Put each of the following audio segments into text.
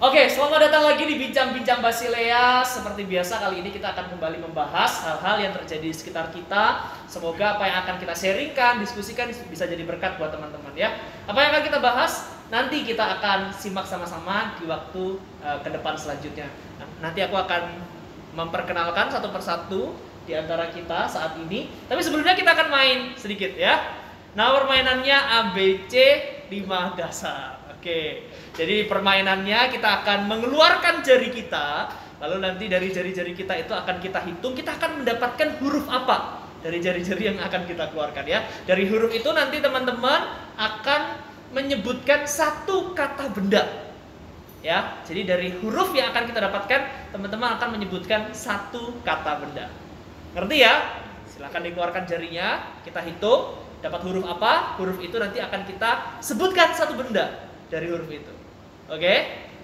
Oke, selamat datang lagi di Bincang-Bincang Basilea. Seperti biasa kali ini kita akan kembali membahas hal-hal yang terjadi di sekitar kita. Semoga apa yang akan kita sharingkan, diskusikan bisa jadi berkat buat teman-teman ya. Apa yang akan kita bahas? Nanti kita akan simak sama-sama di waktu uh, ke depan selanjutnya. Nanti aku akan memperkenalkan satu persatu di antara kita saat ini. Tapi sebelumnya kita akan main sedikit ya. Nah, permainannya ABC 5 dasar. Oke, jadi permainannya kita akan mengeluarkan jari kita, lalu nanti dari jari-jari kita itu akan kita hitung, kita akan mendapatkan huruf apa dari jari-jari yang akan kita keluarkan ya. Dari huruf itu nanti teman-teman akan menyebutkan satu kata benda. Ya, jadi dari huruf yang akan kita dapatkan, teman-teman akan menyebutkan satu kata benda. Ngerti ya? Silahkan dikeluarkan jarinya, kita hitung, dapat huruf apa, huruf itu nanti akan kita sebutkan satu benda dari huruf itu. Oke?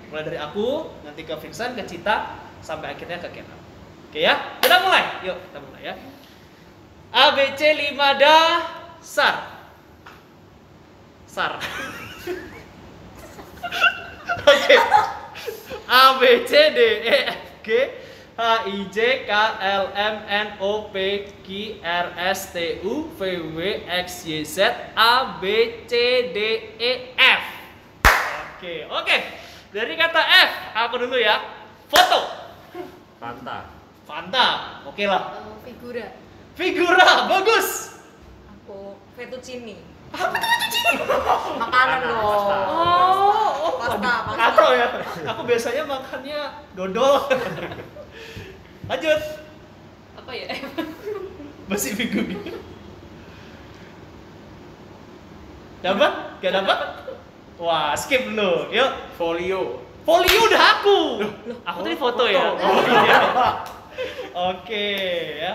Mulai dari aku, nanti ke Vincent, ke Cita, sampai akhirnya ke Kenan. Oke ya? Kita mulai. Yuk, kita mulai ya. A B C 5 da sar. Sar. Oke. A B C D E F G H I J K L M N O P Q R S T U V W X Y Z A B C D E F Oke, oke. Dari kata F, aku dulu ya. Foto. Fanta. Fanta. Oke lah. Uh, figura. Figura, bagus. Aku fettuccine. Apa fettuccine? Makanan pasta. Oh, oh, Pasta, pasta. Kacau ya. Aku biasanya makannya dodol. Lanjut. Apa ya? Masih figura. Dapat? Gak dapat? Wah, skip dulu. Yuk. Folio. Folio udah aku. aku tadi foto, ya. foto. Oh iya. Oke ya.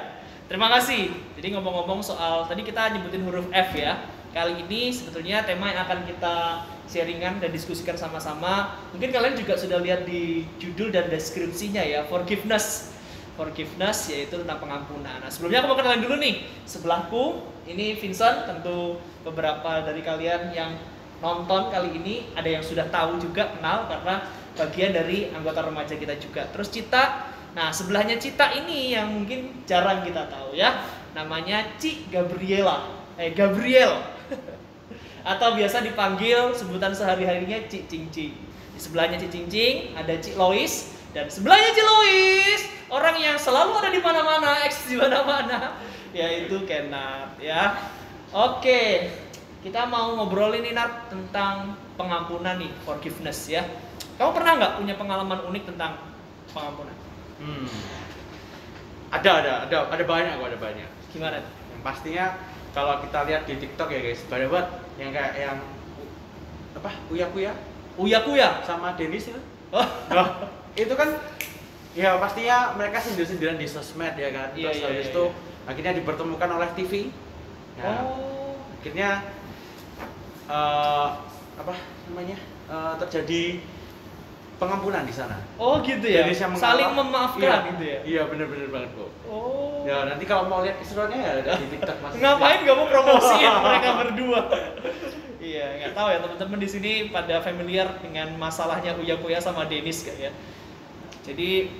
Terima kasih. Jadi ngomong-ngomong soal tadi kita nyebutin huruf F ya. Kali ini sebetulnya tema yang akan kita sharingan dan diskusikan sama-sama. Mungkin kalian juga sudah lihat di judul dan deskripsinya ya, forgiveness. Forgiveness yaitu tentang pengampunan. Nah, sebelumnya aku mau kenalin dulu nih. Sebelahku ini Vincent, tentu beberapa dari kalian yang nonton kali ini ada yang sudah tahu juga kenal karena bagian dari anggota remaja kita juga. Terus Cita, nah sebelahnya Cita ini yang mungkin jarang kita tahu ya, namanya Ci Gabriela, eh Gabriel, atau biasa dipanggil sebutan sehari-harinya Ci Cincing. Di sebelahnya Ci Cincing ada Ci Lois dan sebelahnya Ci Lois orang yang selalu ada di mana-mana, eks di mana-mana, yaitu Kenat ya. Oke, kita mau ngobrolin nih Nat tentang pengampunan nih, forgiveness ya. Kamu pernah nggak punya pengalaman unik tentang pengampunan? Hmm. Ada, ada, ada, ada banyak kok, ada banyak. Gimana? Yang pastinya kalau kita lihat di TikTok ya guys, banyak banget yang kayak yang apa? Uya Kuya Uya kuya. sama Denis itu. Oh, Nah, itu kan ya pastinya mereka sindir-sindiran di sosmed ya kan. Iya, Terus iya, habis iya, itu iya. akhirnya dipertemukan oleh TV. Ya, oh. akhirnya eh, apa namanya? eh, terjadi pengampunan di sana. Oh gitu ya. Denis yang Saling mengalah. memaafkan Iya, gitu ya. Iya, bener-bener banget kok. Oh. Ya nanti kalau mau lihat keseruannya ya ada di TikTok mas. Ngapain kamu promosiin mereka berdua? iya, nggak tahu ya teman-teman di sini pada familiar dengan masalahnya Uya Kuya sama Denis gak ya? Jadi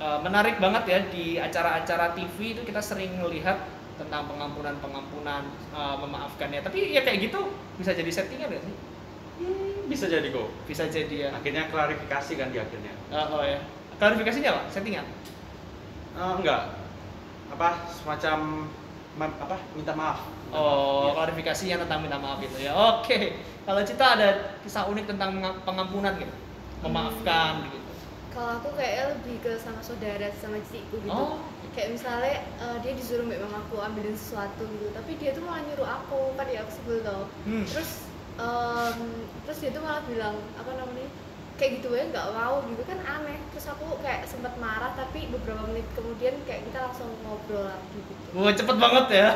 eh, menarik banget ya di acara-acara TV itu kita sering melihat tentang pengampunan-pengampunan eh, memaafkannya. Tapi ya kayak gitu bisa jadi settingan gak sih? Hmm, bisa jadi kok. Bisa jadi ya. Akhirnya klarifikasi kan di akhirnya. Oh, oh ya. Klarifikasinya apa? Settingan? Eh, enggak. Apa semacam ma- apa minta maaf. Oh, Iya. klarifikasinya tentang minta maaf itu ya. Oke. Kalau Cita ada kisah unik tentang pengampunan gitu. Memaafkan gitu. Kalau aku kayaknya lebih ke sama saudara sama ciciku gitu. Oh. Kayak misalnya eh, dia disuruh mbak mamaku ambilin sesuatu gitu, tapi dia tuh malah nyuruh aku, kan ya aku sebel tau. Hmm. Terus em, terus dia tuh malah bilang apa namanya? kayak gitu ya nggak mau gitu kan aneh terus aku kayak sempat marah tapi beberapa menit kemudian kayak kita langsung ngobrol lagi gitu Wah, cepet banget ya.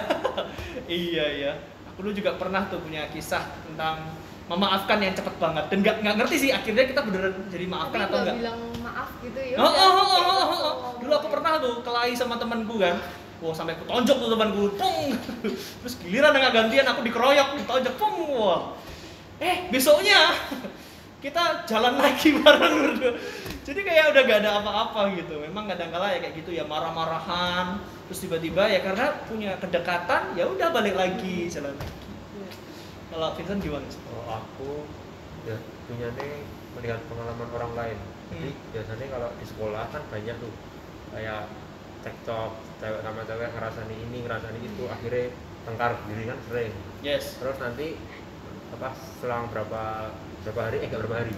iya, iya. Aku dulu juga pernah tuh punya kisah tentang memaafkan yang cepet banget dan nggak nggak ngerti sih akhirnya kita beneran jadi maafkan tapi atau nggak enggak. bilang maaf gitu ya Oh, udah, oh, oh, oh, oh, oh. ngomong Dulu aku pernah tuh kelahi sama temanku kan. Wah sampai aku tonjok tuh temanku, pung. Terus giliran dengan gantian aku dikeroyok, ditonjok, pung. Wah. Eh besoknya kita jalan lagi bareng berdua jadi kayak udah gak ada apa-apa gitu memang kadang-kala ya kayak gitu ya marah-marahan terus tiba-tiba ya karena punya kedekatan ya udah balik lagi jalan lagi. Kalau Vincent gimana? Sih? kalau aku ya punya nih melihat pengalaman orang lain. Jadi Hmm. biasanya kalau di sekolah kan banyak tuh. Kayak cekcok cewek sama cewek ngerasani ini ngerasani itu akhirnya tengkar sendiri kan sering. Yes. Terus nanti apa selang berapa berapa hari eh nggak berapa hari.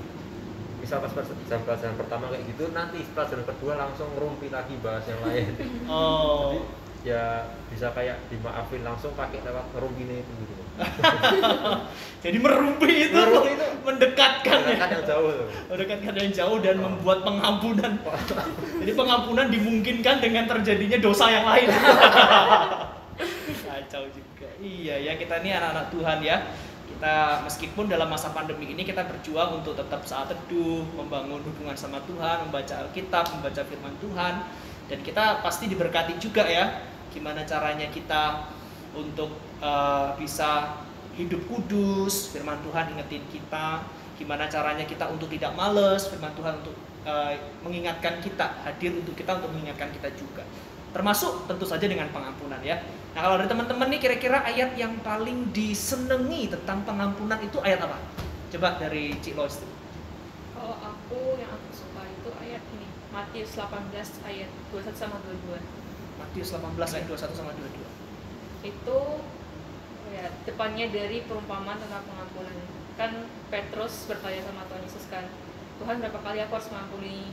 Misal pas pas- jam pelajaran pertama kayak gitu nanti pelajaran kedua langsung ngerumpi lagi bahas yang lain. Oh. Ya bisa kayak dimaafin langsung pakai lewat ngerumpine itu gitu jadi merumpi itu Merumpi itu. mendekatkan ya. Yang jauh tuh. Mendekatkan yang jauh dan Oh. membuat pengampunan. Jadi pengampunan dimungkinkan dengan terjadinya dosa yang lain. Kacau juga. Iya ya kita ini anak-anak Tuhan ya. Kita meskipun dalam masa pandemi ini kita berjuang untuk tetap saat teduh membangun hubungan sama Tuhan membaca Alkitab membaca firman Tuhan. Dan kita pasti diberkati juga ya gimana caranya kita untuk eh, bisa hidup kudus firman Tuhan ingetin kita gimana caranya kita untuk tidak males firman Tuhan untuk eh, mengingatkan kita hadir untuk kita untuk mengingatkan kita juga. Termasuk tentu saja dengan pengampunan ya. Nah kalau dari teman-teman nih kira-kira ayat yang paling disenangi tentang pengampunan itu ayat apa? Coba dari Cik Lois dulu. Kalau aku yang aku suka itu ayat ini Matius 18 ayat 21 sama 22 Matius 18 ayat 21 sama 22 itu ya depannya dari perumpamaan tentang pengampunan. Kan Petrus bertanya sama Tuhan Yesus kan Tuhan berapa kali aku harus mengampuni?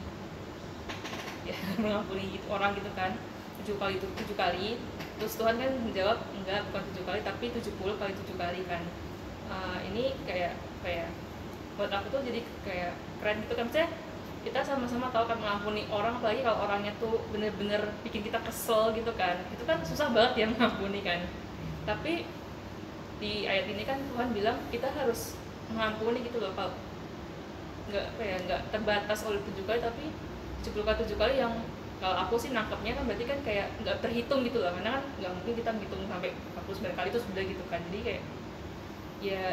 Ya mengampuni itu orang gitu kan. Tujuh kali itu tujuh kali. Terus Tuhan kan menjawab enggak bukan tujuh kali tapi tujuh puluh kali tujuh kali kan. Eh, ini kayak kayak buat aku tuh jadi kayak keren gitu kan. Saya kita sama-sama tahu kan mengampuni orang apalagi kalau orangnya tuh bener-bener bikin kita kesel gitu kan. Itu kan susah banget ya mengampuni kan. Tapi di ayat ini kan Tuhan bilang kita harus mengampuni gitu loh kalau nggak kayak nggak terbatas oleh tujuh kali tapi tujuh kali tujuh kali yang kalau aku sih nangkepnya kan berarti kan kayak nggak terhitung gitu loh karena kan nggak mungkin kita ngitung sampai 49 kali itu sudah gitu kan. Jadi kayak ya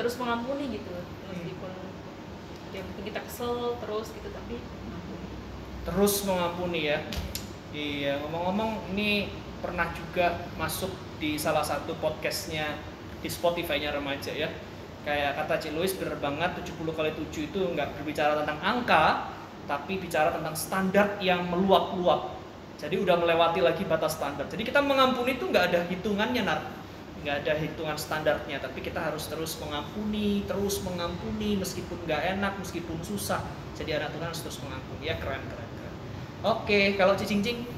terus mengampuni gitu meskipun ya mungkin kita kesel terus gitu tapi mengampuni. Terus mengampuni ya. Iya ngomong-ngomong ini pernah juga masuk di salah satu podcastnya di Spotify-nya remaja ya. Kayak kata Cik Louis bener banget 70 kali 7 itu nggak berbicara tentang angka tapi bicara tentang standar yang meluap-luap. Jadi udah melewati lagi batas standar. Jadi kita mengampuni itu nggak ada hitungannya nar. Nggak ada hitungan standarnya tapi kita harus terus mengampuni terus mengampuni meskipun nggak enak meskipun susah. Jadi anak Tuhan harus terus mengampuni. Ya keren keren keren. Oke kalau cicing cing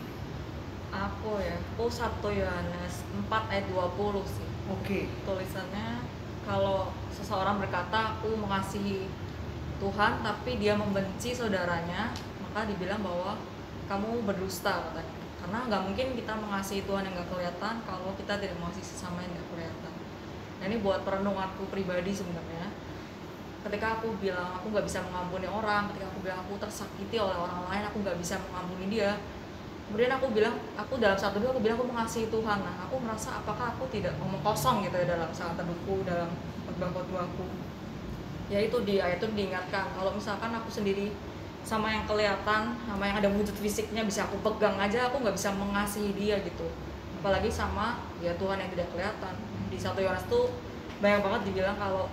Aku ya, aku 1 Yohanes 4 ayat 20 sih. oke Tulisannya kalau seseorang berkata aku mengasihi Tuhan tapi dia membenci saudaranya, maka dibilang bahwa kamu berdusta katanya. Karena nggak mungkin kita mengasihi Tuhan yang nggak kelihatan kalau kita tidak mengasihi sesama yang nggak kelihatan. Nah ini buat perenunganku pribadi sebenarnya. Ketika aku bilang aku nggak bisa mengampuni orang, ketika aku bilang aku tersakiti oleh orang lain, aku nggak bisa mengampuni dia, kemudian aku bilang aku dalam saat teduh aku bilang aku mengasihi Tuhan. Nah aku merasa apakah aku tidak ngomong kosong gitu ya dalam saat teduhku dalam khotbah aku. Ya itu di ayat itu diingatkan. Kalau misalkan aku sendiri sama yang kelihatan sama yang ada wujud fisiknya bisa aku pegang aja aku nggak bisa mengasihi dia gitu. Apalagi sama ya Tuhan yang tidak kelihatan. Di satu Yohanes tuh banyak banget dibilang kalau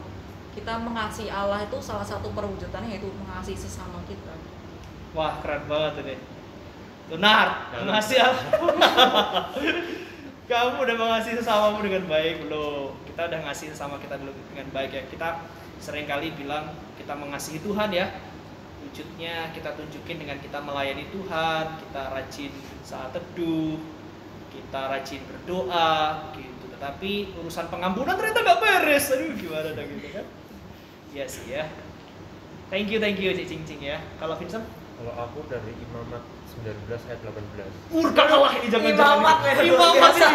kita mengasihi Allah itu salah satu perwujudannya yaitu mengasihi sesama kita. Wah keren banget ini benar. Dalam. mengasihi Allah kamu udah mengasihi sesamamu dengan baik belum? Kita udah ngasih sesama kita dulu dengan baik ya. Kita sering kali bilang kita mengasihi Tuhan ya. Wujudnya kita tunjukin dengan kita melayani Tuhan kita rajin saat teduh kita rajin berdoa gitu. Tetapi urusan pengampunan ternyata nggak beres. Aduh gimana dong gitu kan? Iya sih ya. Thank you thank you Cik Cing Cing ya. Kalau Vincent? Kalau aku dari Imamat 19 ayat 18 Urka kalah ini jangan Imamat, jangan. ya, luar Imamat biasa.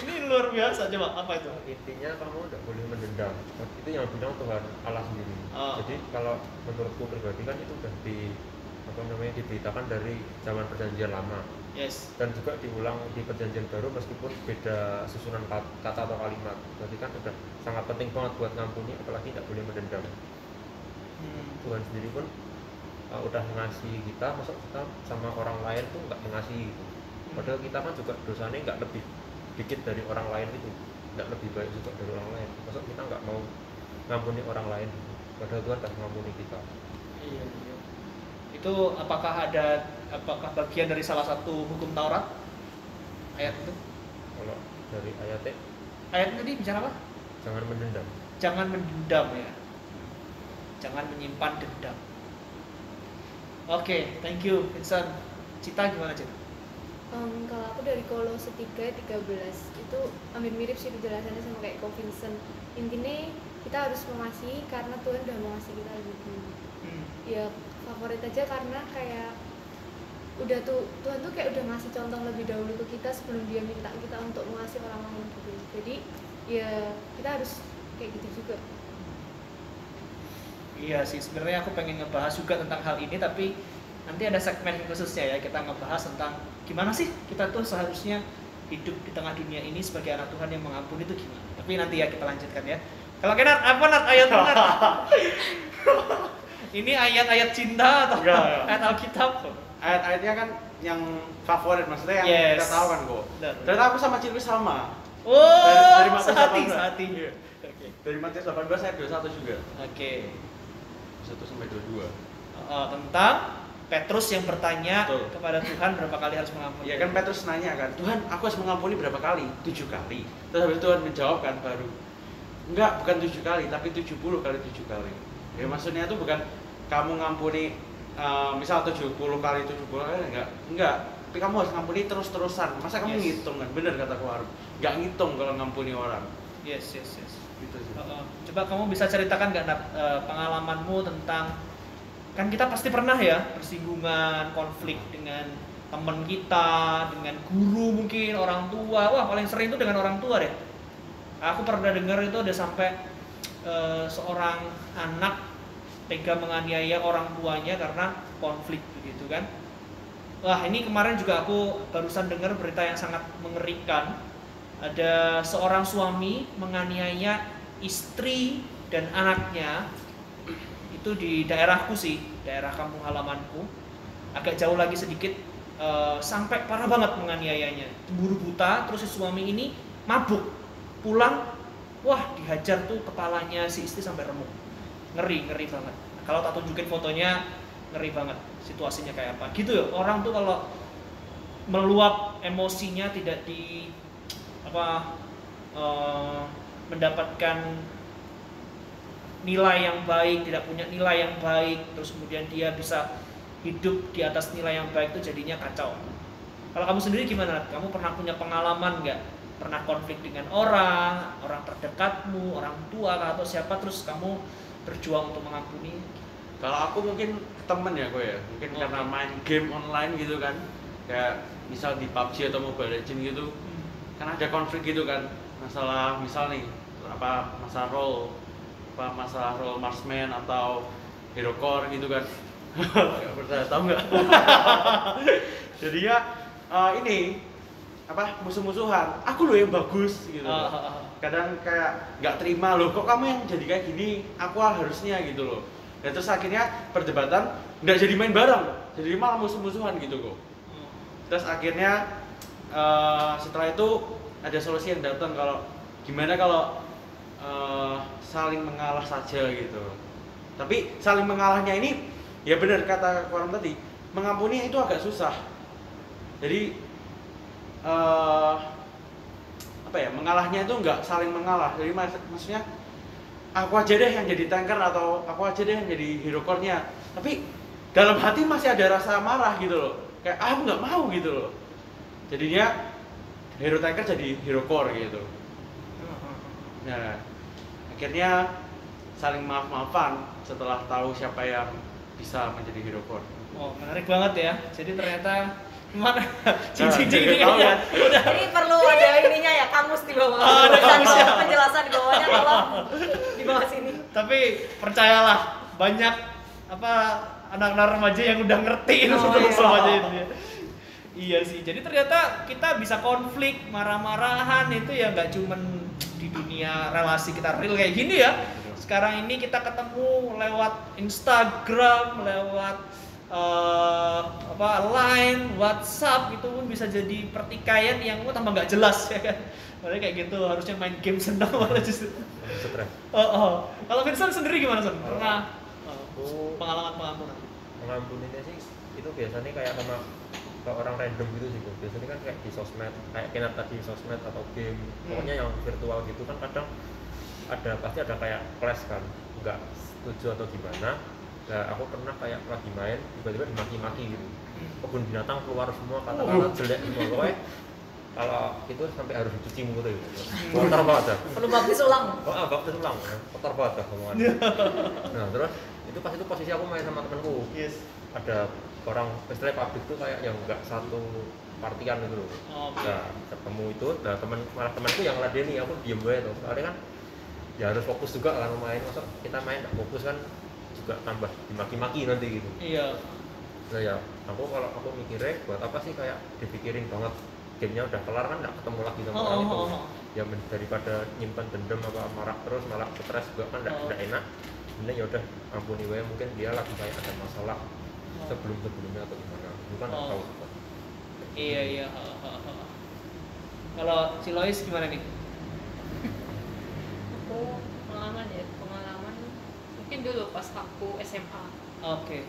ini. Luar biasa. Coba apa itu? Intinya kamu tidak boleh mendendam itu yang bilang Tuhan Allah sendiri. Oh. jadi kalau menurutku pribadi kan itu udah di apa namanya diberitakan dari zaman perjanjian lama. Yes. Dan juga diulang di perjanjian baru meskipun beda susunan kat- kata atau kalimat. Berarti kan udah sangat penting banget buat ngampuni apalagi tidak boleh mendendam Hmm. Tuhan sendiri pun uh, udah mengasihi kita masa kita sama orang lain tuh nggak mengasihi gitu padahal kita kan juga dosanya nggak lebih dikit dari orang lain gitu nggak lebih baik juga dari orang lain masa kita nggak mau ngampuni orang lain gitu padahal Tuhan kan mengampuni kita Iya, iya. Itu apakah ada apakah bagian dari salah satu hukum Taurat? Ayat itu? kalau dari ayatnya Ayat tadi bicara apa? jangan mendendam Jangan mendendam ya. Jangan menyimpan dendam. Oke, thank you, Vincent. Cita gimana, Cita? Em, kalau aku dari Kolose 3 13 itu hampir mirip sih penjelasannya sama kayak Ko Vincent. Intinya kita harus mengasihi karena Tuhan udah mengasihi kita lebih dulu. Hmm. Ya favorit aja karena kayak udah tuh Tuhan tuh kayak udah ngasih contoh lebih dahulu ke kita sebelum dia minta kita untuk mengasihi orang lain gitu. Jadi ya kita harus kayak gitu juga. Iya sih, sebenarnya aku pengen ngebahas juga tentang hal ini, tapi nanti ada segmen khususnya ya kita ngebahas tentang gimana sih kita tuh seharusnya hidup di tengah dunia ini sebagai anak Tuhan yang mengampuni itu gimana. Tapi nanti ya kita lanjutkan ya. Kalau Kenar, apa Nat ayat Nat? ini ayat-ayat cinta atau Enggak, enggak. ayat Alkitab? ayat-ayatnya kan yang favorit maksudnya yang Yes. kita tahu kan kok ternyata aku sama Cilwi sama Oh, Dari- dari Matius sehati, 18. sehati. Iya. Oke. dari Matius 18 ayat 21 juga Oke. 1 sampai 22 Uh, tentang Petrus yang bertanya Betul. kepada Tuhan berapa kali harus mengampuni. Ya kan Petrus nanya kan, Tuhan aku harus mengampuni berapa kali? Tujuh kali. Terus habis Tuhan menjawab kan baru, enggak bukan tujuh kali, tapi tujuh puluh kali tujuh kali. Ya maksudnya itu bukan kamu ngampuni, eh, misal tujuh puluh kali tujuh puluh kali enggak, enggak. Tapi kamu harus ngampuni terus-terusan. Masa kamu Yes. ngitung kan? Bener kata Keluar. Enggak ngitung kalau ngampuni orang. Yes, yes, yes. Gitu sih. Uh, coba kamu bisa ceritakan nggak uh, pengalamanmu tentang kan kita pasti pernah ya bersinggungan konflik dengan teman kita dengan guru mungkin orang tua. Wah paling sering itu dengan orang tua deh. Aku pernah dengar itu ada sampai uh, seorang anak tega menganiaya orang tuanya karena konflik begitu kan? Wah ini kemarin juga aku barusan dengar berita yang sangat mengerikan ada seorang suami menganiaya istri dan anaknya. Itu di daerahku sih daerah kampung halamanku. Agak jauh lagi sedikit eh, sampai parah banget menganiayanya. Buru buta terus si suami ini mabuk. Pulang wah dihajar tuh kepalanya si istri sampai remuk. Ngeri ngeri banget. Kalau tak tunjukin fotonya ngeri banget situasinya kayak apa. Gitu ya orang tuh kalau meluap emosinya tidak di apa eh, mendapatkan nilai yang baik tidak punya nilai yang baik terus kemudian dia bisa hidup di atas nilai yang baik itu jadinya kacau. Kalau kamu sendiri gimana kamu pernah punya pengalaman nggak? Pernah konflik dengan orang orang terdekatmu orang tua atau siapa terus kamu berjuang untuk mengampuni? Kalau aku mungkin temen ya kok ya, mungkin Oke. karena main game online gitu kan, kayak misal di PUBG atau Mobile Legends gitu, kan ada konflik gitu kan masalah misal nih apa masalah role apa masalah role marksman atau hero core gitu kan. Nggak percaya tahu nggak? Jadinya eh, ini apa musuh-musuhan. Aku loh yang bagus gitu. Ah. kadang kayak nggak terima loh kok kamu yang jadi kayak gini? Aku harusnya gitu loh. Dan terus akhirnya perdebatan nggak jadi main bareng jadi malah musuh-musuhan gitu kok. Terus akhirnya eh, setelah itu ada solusi yang datang kalau gimana kalau eh, saling mengalah saja gitu. Tapi saling mengalahnya ini ya benar kata orang tadi mengampuni itu agak susah. Jadi eh, apa ya mengalahnya itu nggak saling mengalah. Jadi mak- maksudnya aku aja deh yang jadi tanker atau aku aja deh yang jadi hero core-nya. Tapi dalam hati masih ada rasa marah gitu loh. Kayak ah, aku nggak mau gitu loh jadinya hero tanker jadi hero core gitu nah akhirnya saling maaf maafan setelah tahu siapa yang bisa menjadi hero core Oh, menarik banget ya. Jadi ternyata mana cincin jadi ini kan? udah Ini perlu ada ininya ya, kamus di bawah. Oh, ada kamusnya. bawah, penjelasan di bawahnya tolong di bawah sini. tapi percayalah banyak apa anak-anak remaja yang udah ngerti itu Oh, tentang iya. remaja itu ya. Iya sih. Jadi ternyata kita bisa konflik, marah-marahan itu ya nggak cuman di dunia relasi kita real kayak gini ya. sekarang ini kita ketemu lewat Instagram, lewat eh, apa Line, WhatsApp itu pun bisa jadi pertikaian yang oh, tambah nggak jelas ya kan. Padahal kayak gitu harusnya main game senang malah justru. stres Oh, oh. Kalau Vincent sendiri gimana Son? Pernah aku pengalaman pengampunan? mengampuninya sih itu biasanya kayak sama ke orang random gitu sih Bu. biasanya kan kayak di sosmed kayak kinar tadi sosmed atau game pokoknya yang virtual gitu kan kadang ada pasti ada kayak clash kan nggak setuju atau gimana nah aku pernah kayak lagi main tiba-tiba dimaki-maki gitu kebun binatang keluar semua kata-kata jelek semua pokoknya kalau itu sampai harus dicuci mulut gitu kotor banget dah perlu baptis ulang Oh, ah, baptis ulang, ya. kotor banget dah omongannya. nah, terus itu pas itu posisi aku main sama temanku. Yes. Ada orang istilah pabrik tuh kayak yang enggak satu partian gitu loh. Oke. Nah, ketemu itu, nah teman malah temanku yang ladeni aku diem aja tuh. Soalnya kan ya harus fokus juga kan main. Masa kita main nggak fokus kan juga tambah dimaki-maki nanti gitu. Iya. Nah ya, aku kalau aku mikirnya buat apa sih kayak dipikirin banget gamenya udah kelar kan nggak ketemu lagi sama Oh, orang oh, itu oh, oh. ya men- daripada nyimpan dendam apa marah terus malah stres juga kan nggak Oh. nggak enak ini ya udah ampuni gue mungkin dia lagi kayak ada masalah sebelum sebelumnya atau gimana itu kan nggak Oh. tahu Iya iya. ha, ha, ha. Kalau Cilois gimana nih? aku pengalaman ya pengalaman mungkin dulu pas aku SMA Oke.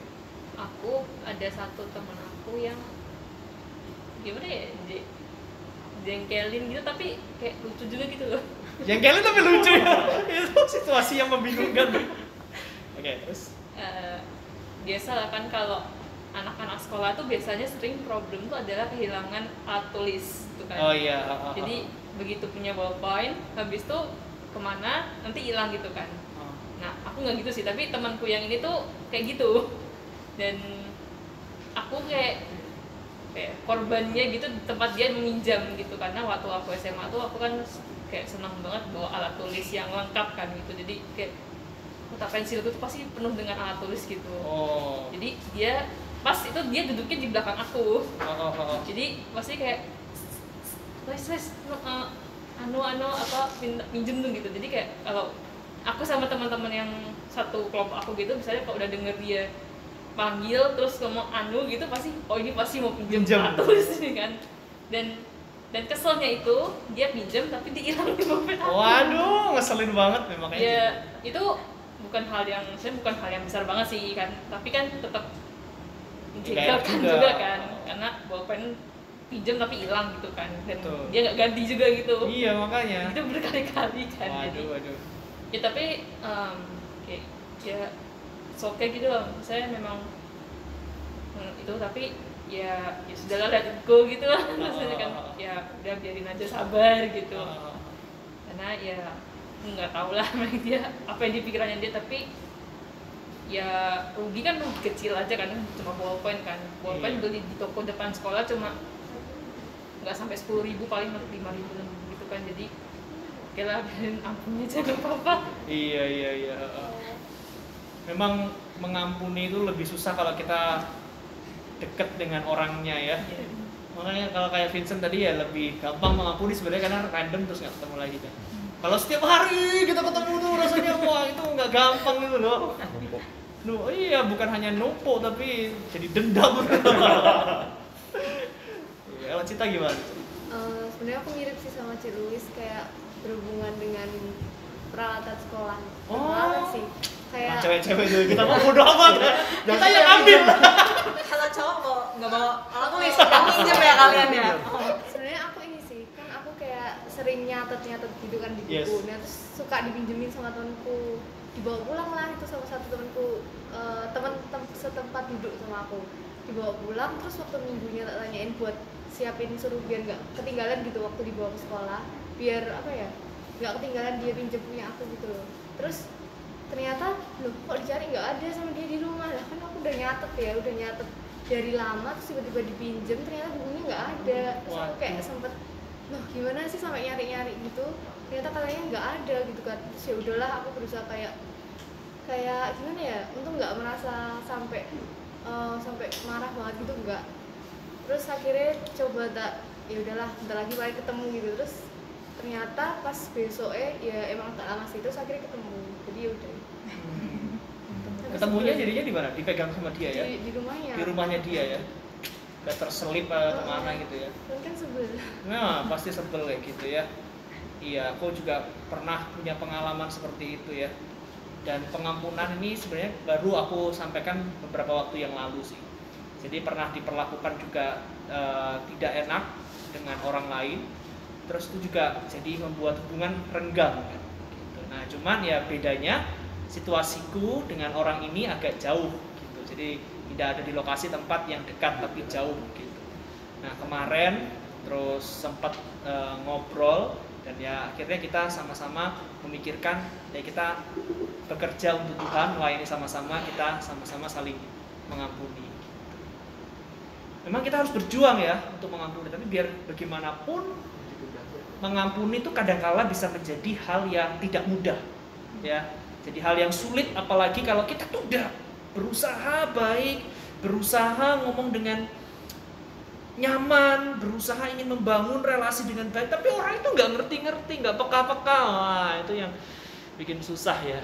aku ada satu teman aku yang gimana ya je- jengkelin gitu tapi kayak lucu juga gitu loh Jengkelin tapi lucu ya. Itu situasi yang membingungkan. Oke, terus Eh, biasa lah kan kalau anak-anak sekolah tuh biasanya sering problem tuh adalah kehilangan alat tulis tuh kan. Oh iya. jadi begitu punya ballpoint habis tuh ke mana nanti hilang gitu kan. Oh. nah aku nggak gitu sih tapi temanku yang ini tuh kayak gitu. Dan aku kayak kayak korbannya gitu tempat dia meminjam gitu. Karena waktu aku SMA tuh aku kan kayak senang banget bawa alat tulis yang lengkap kan gitu. Jadi kayak kotak pensilku tuh pasti penuh dengan alat tulis gitu. Oh. jadi dia pas itu dia duduknya di belakang aku. Oh, oh, oh, oh. jadi pasti kayak wes no, uh, anu anu apa min- minjem dong gitu. Jadi kayak kalau aku sama teman-teman yang satu kelompok aku gitu misalnya kalau udah denger dia panggil terus ngomong anu gitu pasti oh ini pasti mau pinjam tulis ini kan. Dan dan keselnya itu dia pinjam tapi dihilang di dompet aku. Waduh, ngeselin banget memang kayak ya itu bukan hal yang saya bukan hal yang besar banget sih kan tapi kan tetap menjengkelkan juga. juga. kan karena bolpen pinjam tapi hilang gitu kan dan Betul. dia nggak ganti juga gitu Iya, makanya. itu berkali-kali kan jadi Waduh, waduh. ya tapi em, kayak ya oke gitu loh saya memang hmm, itu tapi ya ya sudahlah let it go gitu lah maksudnya kan ya udah biarin aja sabar gitu Oh, oh, oh. karena ya nggak tahu lah dia apa yang di pikirannya dia tapi ya rugi kan rugi kecil aja kan cuma ballpoint kan ballpoint Iya. beli di toko depan sekolah cuma nggak sampai sepuluh ribu paling lima ribu gitu kan jadi oke lah ampunnya aja nggak apa-apa Iya, iya, iya. Memang mengampuni itu lebih susah kalau kita deket dengan orangnya ya. Iya. Makanya kalau kayak Vincent tadi ya lebih gampang mengampuni sebenarnya karena random terus nggak ketemu lagi kan. Kalau setiap hari kita ketemu tuh rasanya wah itu nggak gampang gitu loh. Nu, iya bukan hanya numpuk tapi jadi dendam. Iya, Kalau Cita gimana? Eh, sebenarnya aku mirip sih sama Ci Luis kayak berhubungan dengan peralatan sekolah Oh. peralatan sih Nah, kayak cewek-cewek juga kita mau bodo amat ya. Kita yang ambil. kalau cowok mau nggak mau alat tulis minjem ya kalian ya sebenarnya aku ini sih kan aku kayak sering nyatet nyatet gitu kan di buku Yes. nah terus suka dipinjemin sama temanku. Dibawa pulang lah itu sama satu temanku eh, teman tem- setempat duduk sama aku. Dibawa pulang terus waktu minggunya tak tanyain buat siapin suruh biar nggak ketinggalan gitu waktu dibawa ke sekolah. Biar apa ya nggak ketinggalan dia pinjem punya aku gitu loh. Terus ternyata loh kok dicari nggak ada sama dia di rumah? Lah kan aku udah nyatet ya udah nyatet dari lama terus tiba-tiba dipinjem ternyata bukunya nggak ada. Terus aku kayak sempet loh gimana sih sampai nyari-nyari gitu? Ternyata katanya nggak ada gitu kan. Terus ya udahlah aku berusaha kayak kayak gimana ya? Untung nggak merasa sampai eh, sampai marah banget gitu enggak terus akhirnya coba tak ya udahlah bentar lagi paling ketemu gitu. Terus ternyata pas besoknya ya emang tak lama sih terus akhirnya ketemu. Jadi ya udah. Ketemunya sebel. jadinya di mana? Dipegang sama dia ya? Di, di rumahnya. Di rumahnya dia ya Gak terselip eh, ke mana gitu ya kan sebel Nah, pasti sebel kayak gitu ya. Iya, aku juga pernah punya pengalaman seperti itu ya. Dan pengampunan ini sebenarnya baru aku sampaikan beberapa waktu yang lalu sih. Jadi pernah diperlakukan juga eh, tidak enak dengan orang lain. Terus itu juga jadi membuat hubungan renggang kan. Gitu. Nah, cuman ya bedanya situasiku dengan orang ini agak jauh gitu. Jadi tidak ada di lokasi tempat yang dekat tapi jauh gitu. Nah kemarin terus sempat eh, ngobrol dan ya akhirnya kita sama-sama memikirkan ya kita bekerja untuk Tuhan melayani sama-sama kita sama-sama saling mengampuni. Memang kita harus berjuang ya untuk mengampuni tapi biar bagaimanapun mengampuni itu kadangkala bisa menjadi hal yang tidak mudah ya jadi hal yang sulit apalagi kalau kita tuh udah berusaha baik berusaha ngomong dengan nyaman berusaha ingin membangun relasi dengan baik tapi orang itu nggak ngerti-ngerti nggak peka-peka. Wah, itu yang bikin susah ya.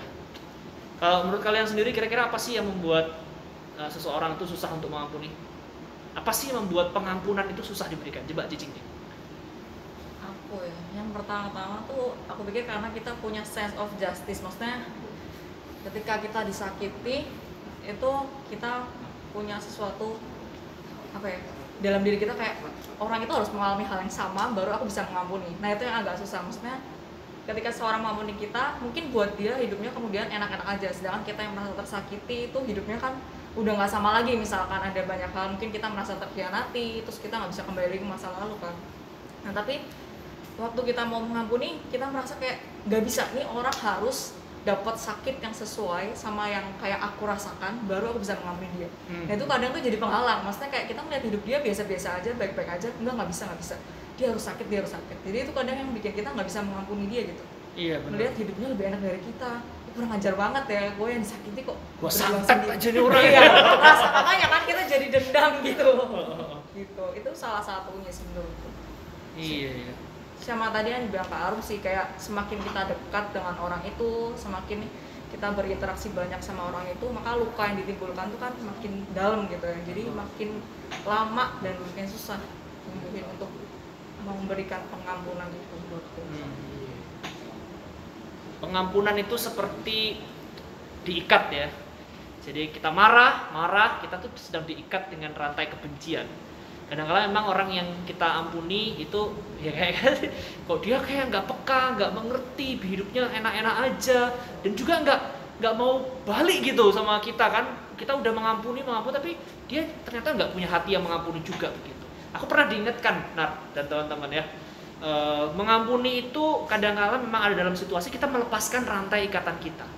Kalau menurut kalian sendiri kira-kira apa sih yang membuat uh, seseorang itu susah untuk mengampuni? Apa sih yang membuat pengampunan itu susah diberikan? Coba cicing aku ya yang pertama-tama tuh aku pikir karena kita punya sense of justice. Maksudnya ketika kita disakiti itu kita punya sesuatu apa ya dalam diri kita kayak orang itu harus mengalami hal yang sama baru aku bisa mengampuni. Nah itu yang agak susah. Maksudnya ketika seorang mengampuni kita mungkin buat dia hidupnya kemudian enak-enak aja. Sedangkan kita yang merasa tersakiti itu hidupnya kan udah nggak sama lagi. Misalkan ada banyak hal mungkin kita merasa terkhianati terus kita nggak bisa kembali ke masa lalu kan. Nah tapi waktu kita mau mengampuni kita merasa kayak nggak bisa. Nih orang harus dapat sakit yang sesuai sama yang kayak aku rasakan baru aku bisa mengampuni dia. Hmm. nah itu kadang tuh jadi penghalang. Maksudnya kayak kita melihat hidup dia biasa-biasa aja baik-baik aja enggak nggak bisa nggak bisa. Dia harus sakit dia harus sakit. Jadi itu kadang yang bikin kita nggak bisa mengampuni dia gitu. Iya melihat hidupnya lebih enak dari kita. Kurang ajar banget ya gue yang disakiti kok. Berjuang santet nih orang? Ya rasa makanya kan kita jadi dendam gitu. Gitu. Itu salah satunya sih menurutku. Iya iya sama tadi yang dibilang Kak Arum sih kayak semakin kita dekat dengan orang itu semakin kita berinteraksi banyak sama orang itu maka luka yang ditimbulkan tuh kan makin dalam gitu ya jadi makin lama dan makin susah mungkin untuk memberikan pengampunan itu menurutku Hmm. Pengampunan itu seperti diikat ya. Jadi kita marah, marah, kita tuh sedang diikat dengan rantai kebencian. Kadang-kadang memang orang yang kita ampuni itu ya kayak kok dia kayak nggak peka, nggak mengerti, hidupnya enak-enak aja, dan juga nggak nggak mau balik gitu sama kita kan. Kita udah mengampuni, mengampuni, tapi dia ternyata nggak punya hati yang mengampuni juga begitu. Aku pernah diingatkan, Nar dan teman-teman ya, e, mengampuni itu kadang-kala memang ada dalam situasi kita melepaskan rantai ikatan kita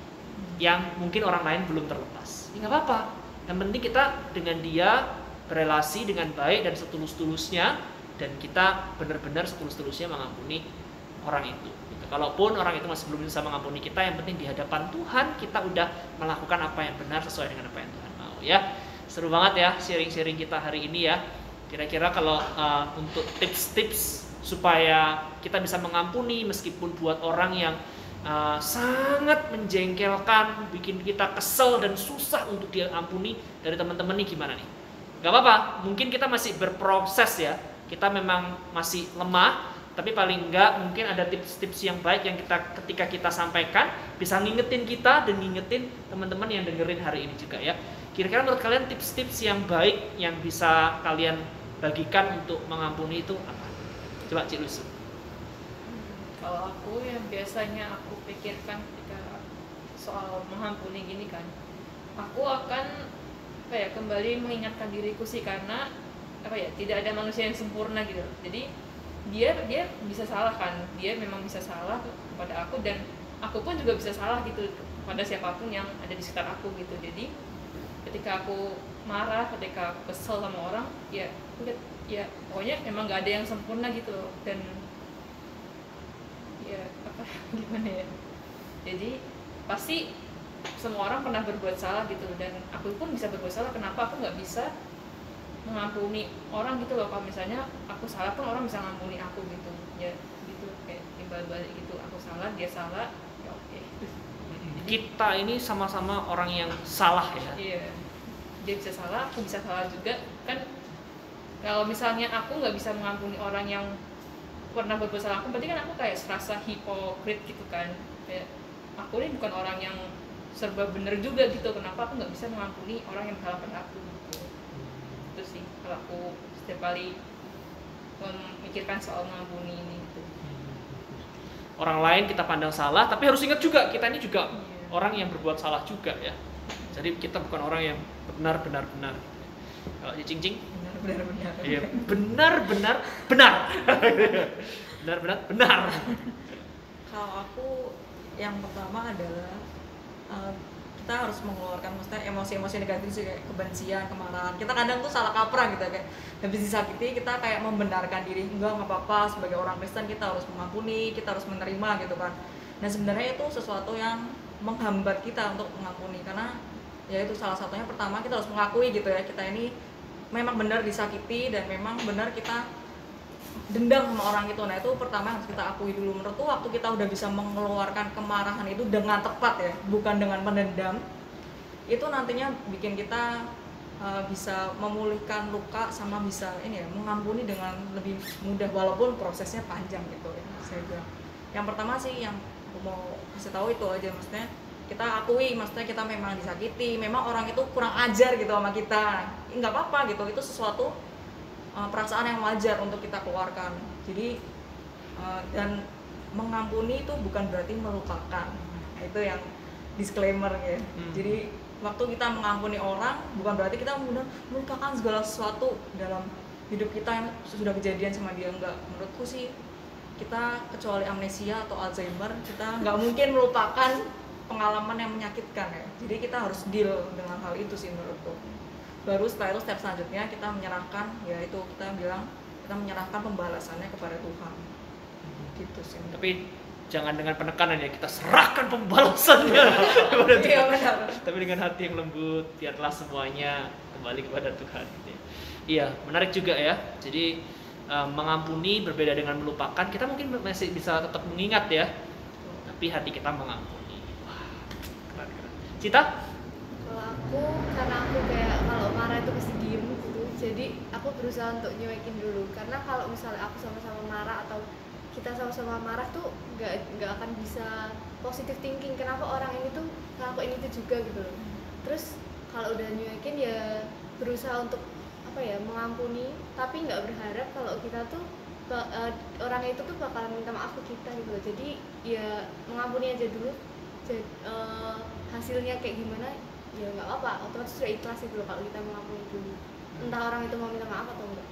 yang mungkin orang lain belum terlepas. Ya nggak apa-apa. Yang penting kita dengan dia berelasi dengan baik dan setulus-tulusnya dan kita benar-benar setulus-tulusnya mengampuni orang itu. Gitu. Kalaupun orang itu masih belum bisa mengampuni kita, yang penting di hadapan Tuhan kita udah melakukan apa yang benar sesuai dengan apa yang Tuhan mau ya. Seru banget ya sharing-sharing kita hari ini ya. Kira-kira kalau uh, untuk tips-tips supaya kita bisa mengampuni meskipun buat orang yang uh, sangat menjengkelkan, bikin kita kesel dan susah untuk diampuni dari teman-teman nih gimana nih? Gak apa-apa, mungkin kita masih berproses ya. Kita memang masih lemah, tapi paling enggak mungkin ada tips-tips yang baik yang kita ketika kita sampaikan bisa ngingetin kita dan ngingetin teman-teman yang dengerin hari ini juga ya. Kira-kira menurut kalian tips-tips yang baik yang bisa kalian bagikan untuk mengampuni itu apa? Coba Cik Lusu. kalau aku yang biasanya aku pikirkan ketika soal mengampuni gini kan aku akan apa ya kembali mengingatkan diriku sih karena apa ya tidak ada manusia yang sempurna gitu. Jadi dia dia bisa salah kan. Dia memang bisa salah kepada aku dan aku pun juga bisa salah gitu kepada siapa pun yang ada di sekitar aku gitu. Jadi ketika aku marah ketika aku kesel sama orang ya lihat ya pokoknya emang nggak ada yang sempurna gitu. Dan ya apa gimana ya? Jadi pasti semua orang pernah berbuat salah gitu dan aku pun bisa berbuat salah kenapa aku nggak bisa mengampuni orang gitu loh kalau misalnya aku salah pun orang bisa ngampuni aku gitu ya gitu kayak timbal balik gitu aku salah dia salah ya oke kita ini sama-sama orang yang salah ya. Iya. Dia bisa salah, aku bisa salah juga. Kan kalau misalnya aku nggak bisa mengampuni orang yang pernah berbuat salah aku, berarti kan aku kayak serasa hipokrit gitu kan. Kayak aku ini bukan orang yang serba bener juga gitu. Kenapa aku nggak bisa mengampuni orang yang menyalahkan aku gitu. Itu sih kalau aku setiap kali memikirkan soal mengampuni ini gitu. Orang lain kita pandang salah, tapi harus ingat juga kita ini juga Iya. orang yang berbuat salah juga ya. Jadi kita bukan orang yang benar-benar benar. Kalau di cincing, benar benar benar iya benar-benar benar. Benar-benar benar. kalau aku yang pertama adalah eh, kita harus mengeluarkan maksudnya emosi-emosi negatif sih kayak kebencian, kemarahan. Kita kadang tuh salah kaprah gitu kayak habis disakiti kita kayak membenarkan diri enggak nggak apa-apa sebagai orang Kristen kita harus mengampuni, kita harus menerima gitu kan. Dan sebenarnya itu sesuatu yang menghambat kita untuk mengampuni karena ya itu salah satunya pertama kita harus mengakui gitu ya kita ini memang benar disakiti dan memang benar kita dendam sama orang itu. Nah itu pertama harus kita akui dulu. Menurutku waktu kita udah bisa mengeluarkan kemarahan itu dengan tepat ya bukan dengan pendendam itu nantinya bikin kita uh, bisa memulihkan luka sama bisa ini ya mengampuni dengan lebih mudah walaupun prosesnya panjang gitu ya saya bilang. Yang pertama sih yang mau kasih tahu itu aja maksudnya kita akui maksudnya kita memang disakiti memang orang itu kurang ajar gitu sama kita. Nggak apa-apa gitu itu sesuatu uh, perasaan yang wajar untuk kita keluarkan. Jadi uh, dan mengampuni itu bukan berarti melupakan. Nah, itu yang disclaimer ya. Hmm. jadi waktu kita mengampuni orang bukan berarti kita kemudian melupakan segala sesuatu dalam hidup kita yang sudah kejadian sama dia. Enggak. Menurutku sih kita kecuali amnesia atau Alzheimer kita nggak mungkin melupakan pengalaman yang menyakitkan ya. Jadi kita harus deal dengan hal itu sih menurutku baru setelah itu step selanjutnya kita menyerahkan ya itu kita bilang kita menyerahkan pembalasannya kepada Tuhan gitu sih Tapi jangan dengan penekanan ya kita serahkan pembalasannya kepada iya Tuhan. benar Tapi dengan hati yang lembut, biarlah semuanya kembali kepada Tuhan. gitu ya. Iya, menarik juga ya. Jadi eh, mengampuni berbeda dengan melupakan. Kita mungkin masih bisa tetap mengingat ya, tapi hati kita mengampuni. Wah, keren keren. Cita? kalau aku karena aku kayak marah itu pasti diem gitu. Jadi aku berusaha untuk nyuekin dulu. Karena kalau misalnya aku sama-sama marah atau kita sama-sama marah tuh nggak nggak akan bisa positive thinking kenapa orang ini tuh ngelakuin itu juga gitu loh. Terus kalau udah nyuekin ya berusaha untuk apa ya mengampuni. Tapi nggak berharap kalau kita tuh eh, orang itu tuh bakalan minta maaf ke kita gitu loh. Jadi ya mengampuni aja dulu. Jadi, eh, hasilnya kayak gimana ya nggak apa-apa. Otomatis sudah ikhlas itu loh kalau kita mengampuni dulu entah orang itu mau minta maaf atau enggak.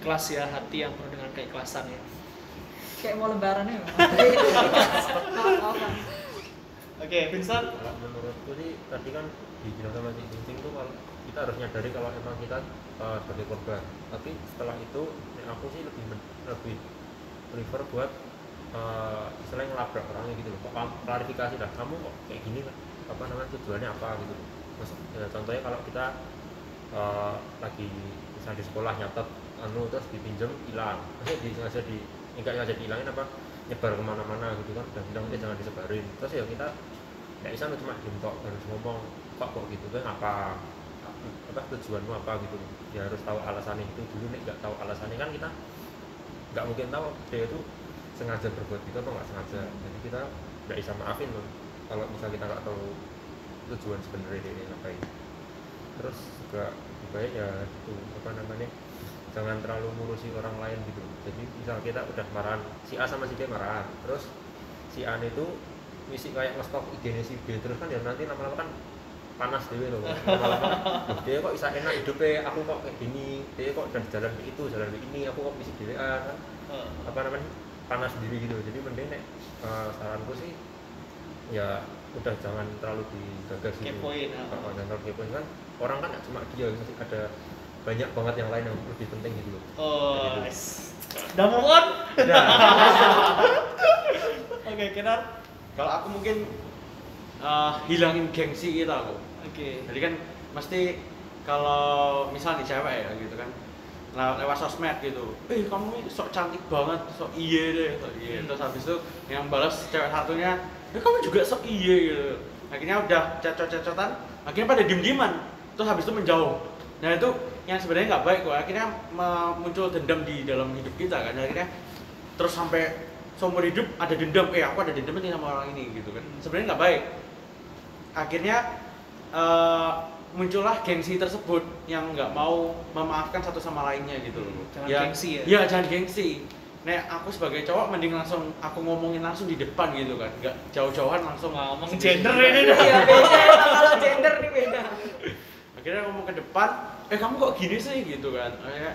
Ikhlas ya hati yang penuh dengan keikhlasan ya. kayak mau lebaran ya maaf-maafan Oke, Vincent. kalau menurutku sih tadi kan dibilang sama si Cincin tuh kalau kita harus nyadari kalau emang kita uh, sebagai korban. Tapi setelah itu ya aku sih lebih lebih prefer buat uh, istilahnya ngelabrak orangnya gitu loh. Klarifikasi lah kamu kok kayak gini lah apa namanya tujuannya apa gitu. Maksud, ya, contohnya kalau kita uh, lagi misalnya di sekolah nyatet anu terus dipinjem hilang. Maksudnya di sengaja di enggak sengaja dihilangin apa nyebar ke mana-mana gitu kan dan bilang dia jangan disebarin. Terus ya kita nggak bisa lu cuma diem tok harus ngomong kok kok gitu? Kan apa? Apa tujuanmu apa? Gitu. Ya harus tahu alasannya itu. Dulu nih nggak tahu alasannya kan kita nggak mungkin tahu dia itu sengaja berbuat gitu atau nggak sengaja. Jadi kita nggak bisa maafin loh kalau misal kita nggak tahu tujuan sebenarnya dia ngapain. Terus juga baik ya itu apa namanya jangan terlalu ngurusi orang lain gitu. Jadi misal kita udah marahan si A sama si B marahan terus si A itu misi kayak ngestok IG si B terus kan ya nanti lama-lama kan panas dewe loh. Lama-lama "Loh, dia kok bisa enak hidupnya aku kok kayak gini dia kok udah jalan itu jalan ke ini aku kok misi dewe kan. Apa namanya panas sendiri gitu. Jadi mending nek eh, saranku sih ya udah jangan terlalu digagas gitu Kepoin. Kalau jangan terlalu kepoin kan orang kan cuma dia masih ada banyak banget yang lain yang lebih penting gitu loh Oh, nice. Udah move on? Oke, Kenar. Kalau aku mungkin eh, hilangin gengsi kita kok. Oke. Jadi kan mesti kalau misalnya nih cewek ya gitu kan lew- lewat sosmed gitu, eh kamu ini sok cantik banget, sok iye deh, sok iye. Hmm. Terus habis itu yang balas cewek satunya, ya kamu juga sok iya gitu akhirnya udah cecot-cecotan akhirnya pada diem-dieman. Terus habis itu menjauh. Nah itu yang sebenarnya nggak baik kok. Akhirnya muncul dendam di dalam hidup kita kan. Akhirnya terus sampai seumur hidup ada dendam eh aku ada dendam nih sama orang ini gitu kan. Sebenarnya nggak baik. Akhirnya eh, muncullah gengsi tersebut yang nggak mau memaafkan satu sama lainnya gitu loh. Jangan ya, gengsi ya? ya jangan gengsi Nek aku sebagai cowok mending langsung aku ngomongin langsung di depan gitu kan. Nggak jauh-jauhan langsung ngomong gender ini. Dah. Iya beda. Kalau gender nih beda. akhirnya ngomong ke depan eh kamu kok gini sih? Gitu kan. Akhirnya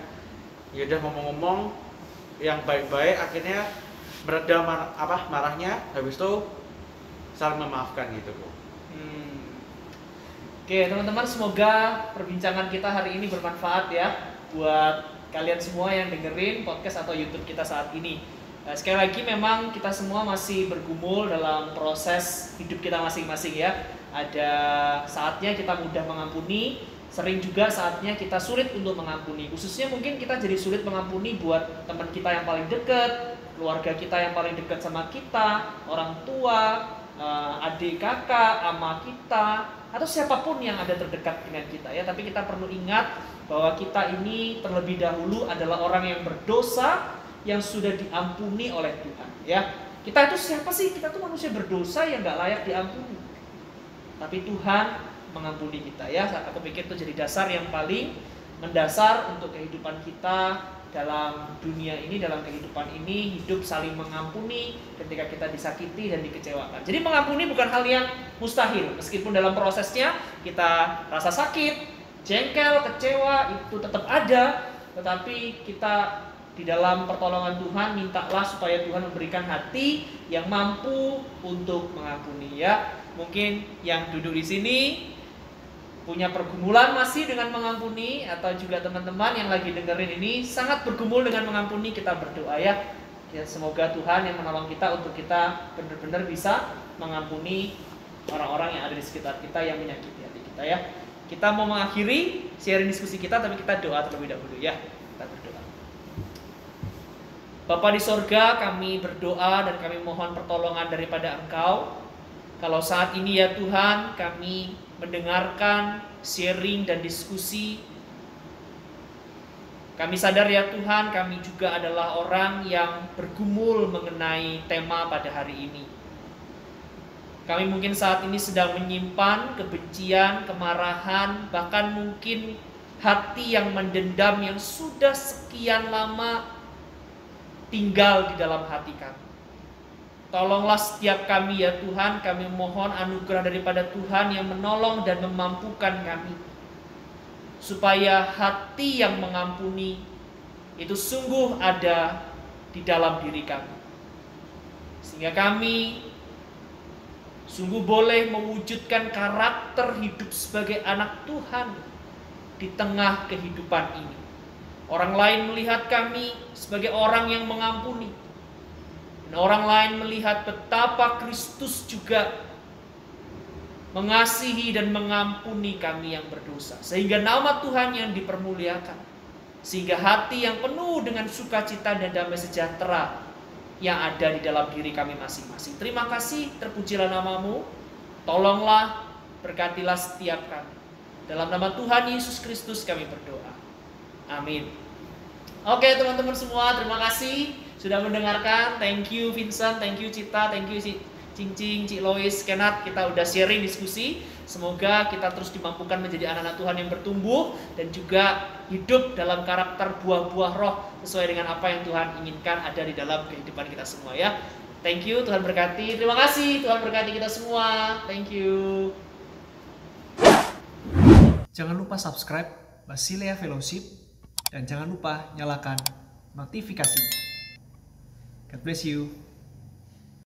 ya udah ngomong-ngomong yang baik-baik. Akhirnya mereda mar- apa marahnya. Habis itu saling memaafkan gitu kok Hmm. Oke teman-teman semoga perbincangan kita hari ini bermanfaat ya buat kalian semua yang dengerin podcast atau YouTube kita saat ini. Eh, sekali lagi memang kita semua masih bergumul dalam proses hidup kita masing-masing ya. Ada saatnya kita mudah mengampuni, sering juga saatnya kita sulit untuk mengampuni. Khususnya mungkin kita jadi sulit mengampuni buat teman kita yang paling dekat, keluarga kita yang paling dekat sama kita, orang tua, eh, adik kakak, ama kita, atau siapa pun yang ada terdekat dengan kita ya. Tapi kita perlu ingat bahwa kita ini terlebih dahulu adalah orang yang berdosa yang sudah diampuni oleh Tuhan ya. Kita itu siapa sih? Kita tuh manusia berdosa yang nggak layak diampuni. Tapi Tuhan mengampuni kita ya. Aku pikir itu jadi dasar yang paling mendasar untuk kehidupan kita dalam dunia ini, dalam kehidupan ini hidup saling mengampuni ketika kita disakiti dan dikecewakan. Jadi mengampuni bukan hal yang mustahil, meskipun dalam prosesnya kita rasa sakit, jengkel, kecewa itu tetap ada, tetapi kita di dalam pertolongan Tuhan mintalah supaya Tuhan memberikan hati yang mampu untuk mengampuni ya. Mungkin yang duduk di sini punya pergumulan masih dengan mengampuni atau juga teman-teman yang lagi dengerin ini sangat bergumul dengan mengampuni kita berdoa ya. Ya semoga Tuhan yang menolong kita untuk kita benar-benar bisa mengampuni orang-orang yang ada di sekitar kita yang menyakiti hati kita ya. Kita mau mengakhiri sharing diskusi kita tapi kita doa terlebih dahulu ya. Kita berdoa. Bapa di sorga kami berdoa dan kami mohon pertolongan daripada Engkau kalau saat ini ya Tuhan kami mendengarkan sharing dan diskusi kami sadar ya Tuhan kami juga adalah orang yang bergumul mengenai tema pada hari ini kami mungkin saat ini sedang menyimpan kebencian, kemarahan, bahkan mungkin hati yang mendendam yang sudah sekian lama tinggal di dalam hati kami. Tolonglah setiap kami ya Tuhan, kami mohon anugerah daripada Tuhan yang menolong dan memampukan kami. Supaya hati yang mengampuni itu sungguh ada di dalam diri kami. Sehingga kami sungguh boleh mewujudkan karakter hidup sebagai anak Tuhan di tengah kehidupan ini. Orang lain melihat kami sebagai orang yang mengampuni. Dan orang lain melihat betapa Kristus juga mengasihi dan mengampuni kami yang berdosa. Sehingga nama Tuhan yang dipermuliakan. Sehingga hati yang penuh dengan sukacita dan damai sejahtera yang ada di dalam diri kami masing-masing. Terima kasih, terpujilah namamu. Tolonglah, berkatilah setiap kami. Dalam nama Tuhan Yesus Kristus kami berdoa. Amin. Oke teman-teman semua, terima kasih sudah mendengarkan. Thank you Vincent, thank you Cita, thank you si Cing Cing, Cik Lois, Kenat. Kita udah sharing diskusi. Semoga kita terus dimampukan menjadi anak-anak Tuhan yang bertumbuh dan juga hidup dalam karakter buah-buah roh sesuai dengan apa yang Tuhan inginkan ada di dalam kehidupan kita semua ya. Thank you, Tuhan berkati. Terima kasih, Tuhan berkati kita semua. Thank you. Jangan lupa subscribe Basilea Fellowship dan jangan lupa nyalakan notifikasinya. God bless you.